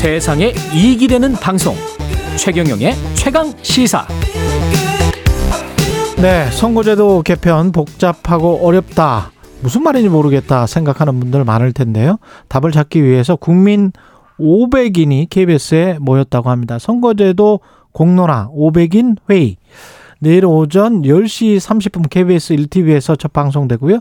세상에 이익이 되는 방송 최경영의 최강 시사 네, 선거제도 개편 복잡하고 어렵다. 무슨 말인지 모르겠다 생각하는 분들 많을 텐데요. 답을 찾기 위해서 국민 500인이 KBS에 모였다고 합니다. 선거제도 공론화 500인 회의. 내일 오전 10시 30분 KBS 1TV에서 첫 방송되고요.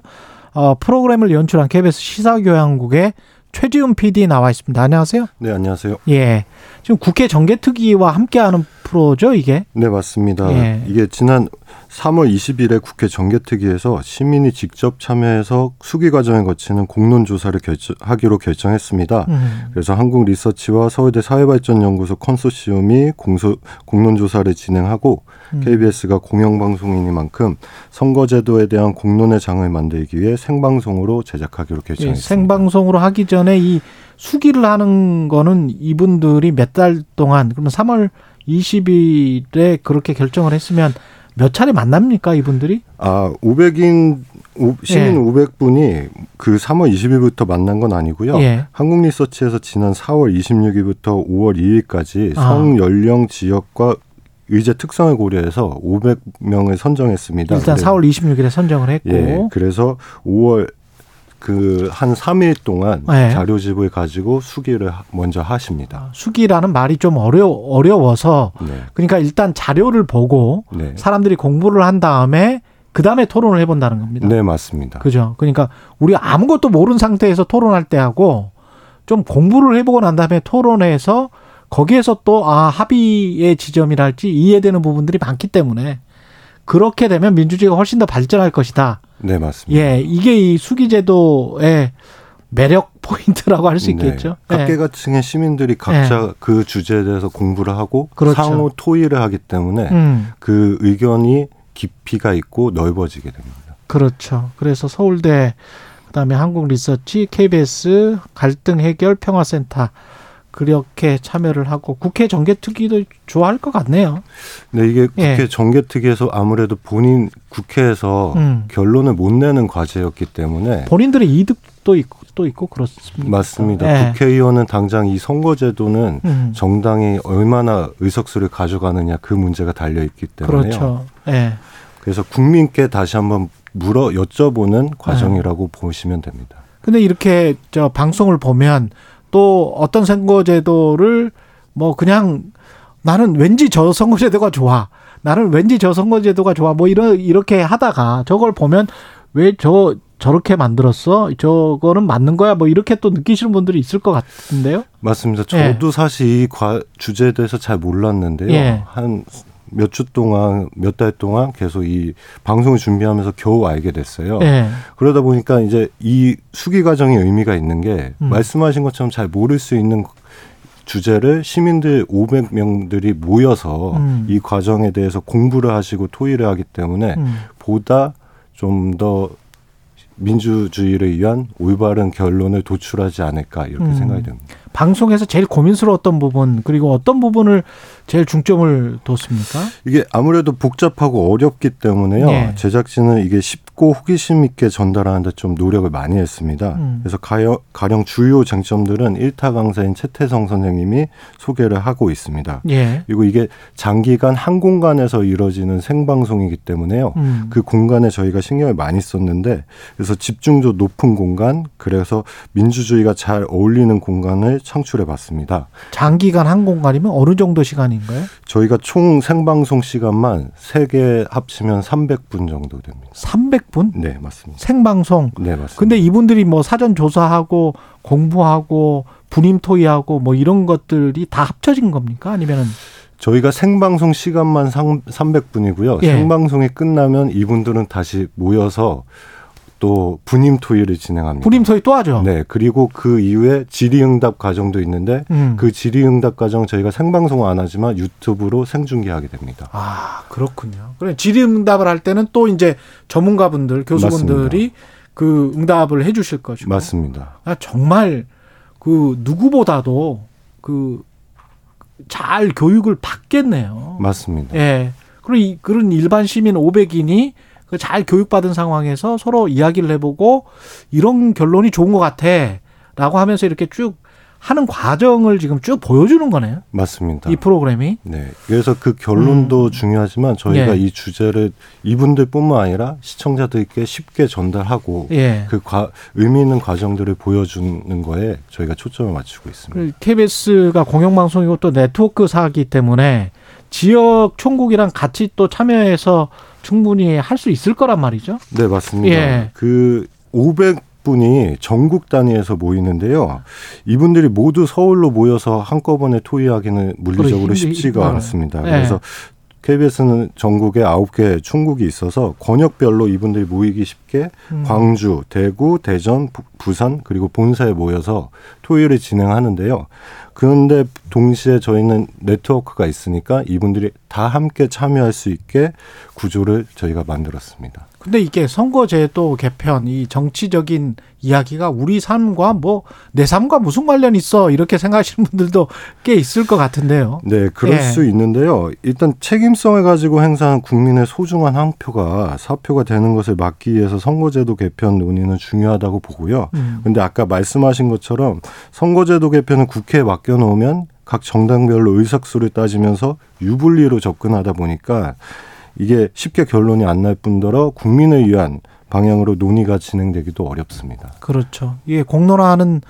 어, 프로그램을 연출한 KBS 시사교양국의 최지훈 PD 나와 있습니다. 안녕하세요. 네, 안녕하세요. 예. 지금 국회 정개특위와 함께하는 프로죠, 이게? 네, 맞습니다. 예. 이게 지난 3월 20일에 국회 정개특위에서 시민이 직접 참여해서 수기 과정을 거치는 공론 조사를 결정, 하기로 결정했습니다. 음. 그래서 한국 리서치와 서울대 사회발전연구소 컨소시엄이 공소, 공론 조사를 진행하고 음. KBS가 공영방송이니만큼 선거제도에 대한 공론의 장을 만들기 위해 생방송으로 제작하기로 예, 결정했습니다. 생방송으로 하기 전에 이 수기를 하는 거는 이분들이 몇 달 동안 그러면 3월 20일에 그렇게 결정을 했으면 몇 차례 만납니까 이분들이? 아, 500인 시민 예. 500분이 그 3월 20일부터 만난 건 아니고요. 예. 한국리서치에서 지난 4월 26일부터 5월 2일까지 아. 성 연령 지역과 의제 특성을 고려해서 500명을 선정했습니다. 일단 근데 4월 26일에 선정을 했고 예. 그래서 5월 그 한 3일 동안 예. 자료집을 가지고 수기를 하- 먼저 하십니다. 수기라는 말이 좀 어려 어려워서 네. 그러니까 일단 자료를 보고 네. 사람들이 공부를 한 다음에 그 다음에 토론을 해본다는 겁니다. 네, 맞습니다. 그죠? 그러니까 우리 아무것도 모르는 상태에서 토론할 때하고 좀 공부를 해보고 난 다음에 토론해서 거기에서 또 아 합의의 지점이랄지 이해되는 부분들이 많기 때문에 그렇게 되면 민주주의가 훨씬 더 발전할 것이다. 네, 맞습니다. 예, 이게 이 수기제도의 매력 포인트라고 할수 네. 있겠죠. 예. 각계각층의 시민들이 각자 그 주제에 대해서 공부를 하고 그렇죠. 상호 토의를 하기 때문에 음, 그 의견이 깊이가 있고 넓어지게 됩니다. 그렇죠. 그래서 서울대 그다음에 한국리서치, KBS 갈등 해결 평화센터 그렇게 참여를 하고 국회 정개특위도 좋아할 것 같네요. 근데 이게 예. 국회 정개특위에서 아무래도 본인 국회에서 음. 결론을 못 내는 과제였기 때문에 본인들의 이득도 있고 또 있고 그렇습니다. 맞습니다. 예. 국회의원은 당장 이 선거제도는 음, 정당이 얼마나 의석수를 가져가느냐 그 문제가 달려 있기 때문에요. 그렇죠. 예. 그래서 국민께 다시 한번 물어 여쭤보는 과정이라고 네. 보시면 됩니다. 근데 이렇게 저 방송을 보면 또 어떤 선거제도를 뭐 그냥 나는 왠지 저 선거제도가 좋아. 나는 왠지 저 선거제도가 좋아. 뭐 이런 이렇게 하다가 저걸 보면 왜 저 저렇게 만들었어? 저거는 맞는 거야? 뭐 이렇게 또 느끼시는 분들이 있을 것 같은데요. 맞습니다. 예. 저도 사실 이 과, 주제에 대해서 잘 몰랐는데요. 예. 한 몇 주 동안, 몇 달 동안 계속 이 방송을 준비하면서 겨우 알게 됐어요. 예. 그러다 보니까 이제 이 수기 과정의 의미가 있는 게 음. 말씀하신 것처럼 잘 모를 수 있는 주제를 시민들 500명들이 모여서 음. 이 과정에 대해서 공부를 하시고 토의를 하기 때문에 음. 보다 좀 더 민주주의를 위한 올바른 결론을 도출하지 않을까 이렇게 음. 생각이 됩니다. 방송에서 제일 고민스러웠던 부분 그리고 어떤 부분을 제일 중점을 뒀습니까? 이게 아무래도 복잡하고 어렵기 때문에요. 네. 제작진은 이게 쉽고 호기심 있게 전달하는데 좀 노력을 많이 했습니다. 음. 그래서 가령, 가령 주요 쟁점들은 일타 강사인 최태성 선생님이 소개를 하고 있습니다. 예. 그리고 이게 장기간 한 공간에서 이루어지는 생방송이기 때문에요. 음. 그 공간에 저희가 신경을 많이 썼는데 그래서 집중도 높은 공간 그래서 민주주의가 잘 어울리는 공 간을 창출해 봤습니다. 장기간 한 공간이면 어느 정도 시간인가요? 저희가 총 생방송 시간만 세 개 합치면 300분 정도 됩니다. 300분? 네, 맞습니다. 생방송. 네, 맞습니다. 근데 이분들이 뭐 사전 조사하고 공부하고 분임 토의하고 뭐 이런 것들이 다 합쳐진 겁니까? 아니면은 저희가 생방송 시간만 300분이고요. 예. 생방송이 끝나면 이분들은 다시 모여서 또 분임 토의를 진행합니다. 분임 토의 또 하죠? 네, 그리고 그 이후에 질의응답 과정도 있는데 음. 그 질의응답 과정 저희가 생방송 안 하지만 유튜브로 생중계하게 됩니다. 아, 그렇군요. 그래 질의응답을 할 때는 또 이제 전문가분들, 교수분들이 그 응답을 해 주실 것이고. 맞습니다. 아, 정말 그 누구보다도 그 잘 교육을 받겠네요. 맞습니다. 예. 그리고 이, 그런 일반 시민 500인이 그 잘 교육받은 상황에서 서로 이야기를 해보고 이런 결론이 좋은 것 같아. 라고 하면서 이렇게 쭉 하는 과정을 지금 쭉 보여주는 거네요. 맞습니다. 이 프로그램이. 네. 그래서 그 결론도 중요하지만 저희가 예. 이 주제를 이분들뿐만 아니라 시청자들께 쉽게 전달하고 예. 그 과, 의미 있는 과정들을 보여주는 거에 저희가 초점을 맞추고 있습니다. KBS가 공영방송이고 또 네트워크사기 때문에 지역 총국이랑 같이 또 참여해서 충분히 할 수 있을 거란 말이죠. 네, 맞습니다. 예. 그 500분이 전국 단위에서 모이는데요. 이분들이 모두 서울로 모여서 한꺼번에 토의하기는 물리적으로 쉽지가. 않습니다. 예. 그래서 KBS는 전국에 9개 충국이 있어서 권역별로 이분들이 모이기 쉽게 음. 광주, 대구, 대전, 부- 부산 그리고 본사에 모여서 토의를 진행하는데요. 그런데 동시에 저희는 네트워크가 있으니까 이분들이 다 함께 참여할 수 있게 구조를 저희가 만들었습니다. 근데 이게 선거제도 개편, 이 정치적인 이야기가 우리 삶과 뭐 내 삶과 무슨 관련 있어 이렇게 생각하시는 분들도 꽤 있을 것 같은데요. 네, 그럴 예. 수 있는데요. 일단 책임성을 가지고 행사한 국민의 소중한 한 표가 사표가 되는 것을 막기 위해서 선거제도 개편 논의는 중요하다고 보고요. 음. 근데 아까 말씀하신 것처럼 선거제도 개편은 국회에 맡겨 놓으면 각 정당별로 의석수를 따지면서 유불리로 접근하다 보니까 이게 쉽게 결론이 안 날 뿐더러 국민을 위한 방향으로 논의가 진행되기도 어렵습니다. 그렇죠. 이게 공론화하는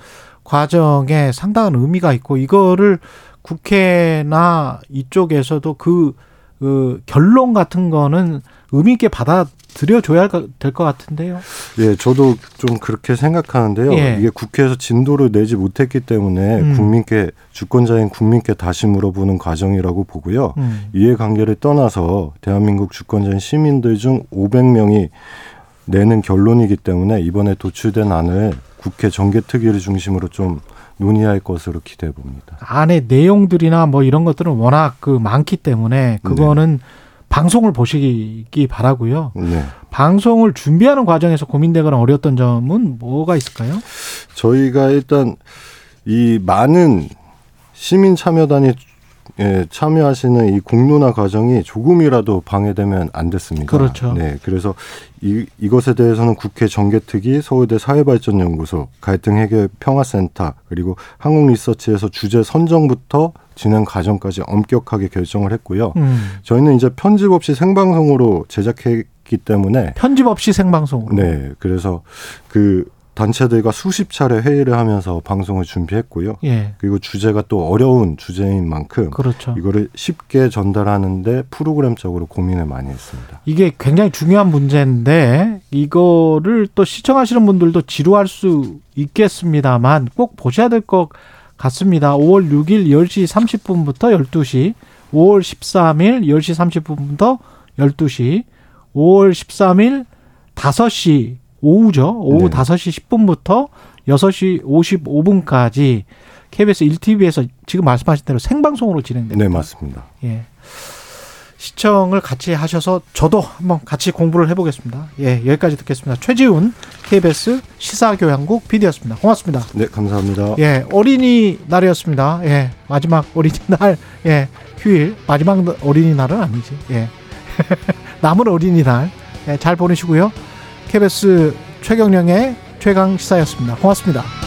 과정에 상당한 의미가 있고 이거를 국회나 이쪽에서도 그, 그 결론 같은 거는 의미 있게 받아 들여 줘야 될 것 같은데요. 예, 저도 좀 그렇게 생각하는데요. 예. 이게 국회에서 진도를 내지 못했기 때문에 음. 국민께 주권자인 국민께 다시 물어보는 과정이라고 보고요. 음. 이해관계를 떠나서 대한민국 주권자인 시민들 중 500명이 내는 결론이기 때문에 이번에 도출된 안을 국회 정개특위를 중심으로 좀 논의할 것으로 기대해 봅니다. 안에 내용들이나 뭐 이런 것들은 워낙 그 많기 때문에 그거는 방송을 보시기 바라고요. 네. 방송을 준비하는 과정에서 고민되거나 어려웠던 점은 뭐가 있을까요? 저희가 일단 이 많은 시민 참여단이 예, 참여하시는 이 공론화 과정이 조금이라도 방해되면 안 됐습니다. 그렇죠. 네, 그래서 이, 이것에 대해서는 국회 정개특위, 서울대 사회발전연구소, 갈등해결 평화센터, 그리고 한국리서치에서 주제 선정부터 진행 과정까지 엄격하게 결정을 했고요. 음. 저희는 이제 편집 없이 생방송으로 제작했기 때문에 편집 없이 생방송으로. 네, 그래서 그 단체들과 수십 차례 회의를 하면서 방송을 준비했고요. 예. 그리고 주제가 또 어려운 주제인 만큼 그렇죠. 이거를 쉽게 전달하는데 프로그램적으로 고민을 많이 했습니다. 이게 굉장히 중요한 문제인데 이거를 또 시청하시는 분들도 지루할 수 있겠습니다만 꼭 보셔야 될 것 같습니다. 5월 6일 10시 30분부터 12시, 5월 13일 10시 30분부터 12시, 5월 13일 5시 오후죠. 오후 네. 5시 10분부터 6시 55분까지 KBS 1TV에서 지금 말씀하신 대로 생방송으로 진행됩니다. 네, 맞습니다. 예. 시청을 같이 하셔서 저도 한번 같이 공부를 해보겠습니다. 예, 여기까지 듣겠습니다. 최지훈 KBS 시사교양국 PD였습니다. 고맙습니다. 네, 감사합니다. 예, 어린이날이었습니다. 예, 마지막 어린이날, 예, 휴일, 마지막 어린이날은 아니지. 예. 남은 어린이날, 예, 잘 보내시고요. KBS 최경령의 최강 시사였습니다. 고맙습니다.